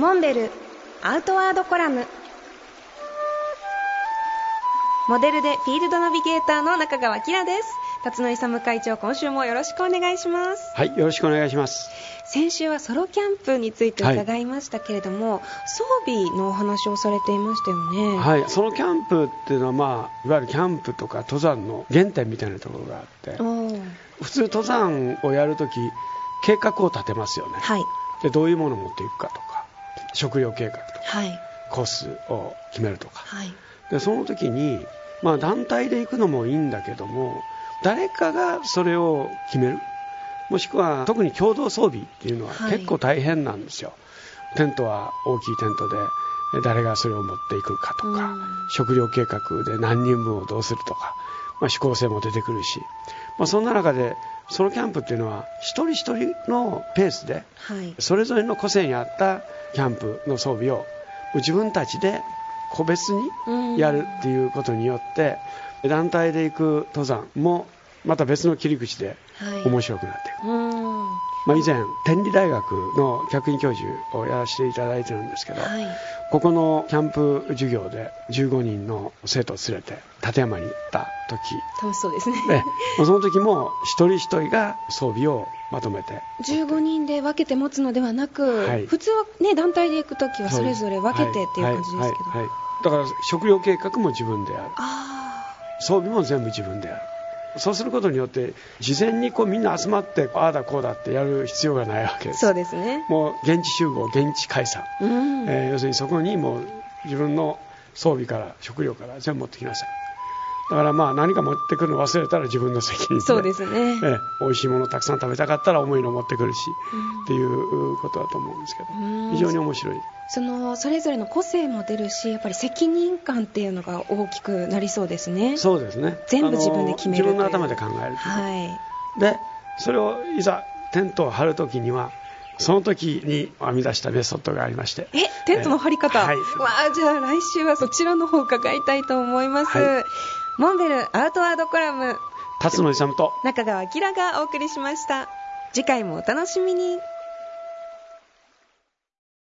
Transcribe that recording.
モンベルアウトワードコラム。モデルでフィールドナビゲーターの中川明です。辰野勇会長今週もよろしくお願いします。はいよろしくお願いします。先週はソロキャンプについて伺いましたけれども、はい、装備のお話をされていましたよね。はいソロキャンプっていうのはまあいわゆるキャンプとか登山の原点みたいなところがあって普通登山をやるとき計画を立てますよね、はい、でどういうものを持っていくかとか食料計画とか、はい、コースを決めるとか、はい、でその時に、まあ、団体で行くのもいいんだけども誰かがそれを決める。もしくは特に共同装備っていうのは結構大変なんですよ、はい、テントは大きいテントで誰がそれを持っていくかとか、食料計画で何人分をどうするとか、まあ、指向性も出てくるし、まあ、そんな中でソロキャンプっていうのは一人一人のペースで、それぞれの個性に合ったキャンプの装備を自分たちで個別にやるっていうことによって、団体で行く登山もまた別の切り口で面白くなっていく、はい、まあ、以前天理大学の客員教授をやらせていただいてるんですけど、はい、ここのキャンプ授業で15人の生徒を連れて立山に行った時。楽しそうですね。でその時も一人一人が装備をまとめて。15人で分けて持つのではなく、はい、普通は、ね、団体で行く時はそれぞれ分けてっていう感じですけど、だから食料計画も自分でやる装備も全部自分でやるそうすることによって事前にこうみんな集まってああだこうだってやる必要がないわけです。そうですね。もう現地集合現地解散、うん、えー、要するにそこにもう自分の装備から食料から全部持ってきなさいだからまあ何か持ってくるの忘れたら自分の責任でそうですね、え美味しいものたくさん食べたかったら重いの持ってくるし、うん、っていうことだと思うんですけど、非常に面白い。そのそれぞれの個性も出るしやっぱり責任感っていうのが大きくなりそうですね。そうですね。全部自分で決める自分の頭で考えるはい。でそれをいざテントを張るときにはその時に編み出したメソッドがありまして。えテントの張り方、えー、はい、わあじゃあ来週はそちらの方伺いたいと思います、はい、モンベルアウトワードコラム。辰野勇と。中川明がお送りしました。次回もお楽しみに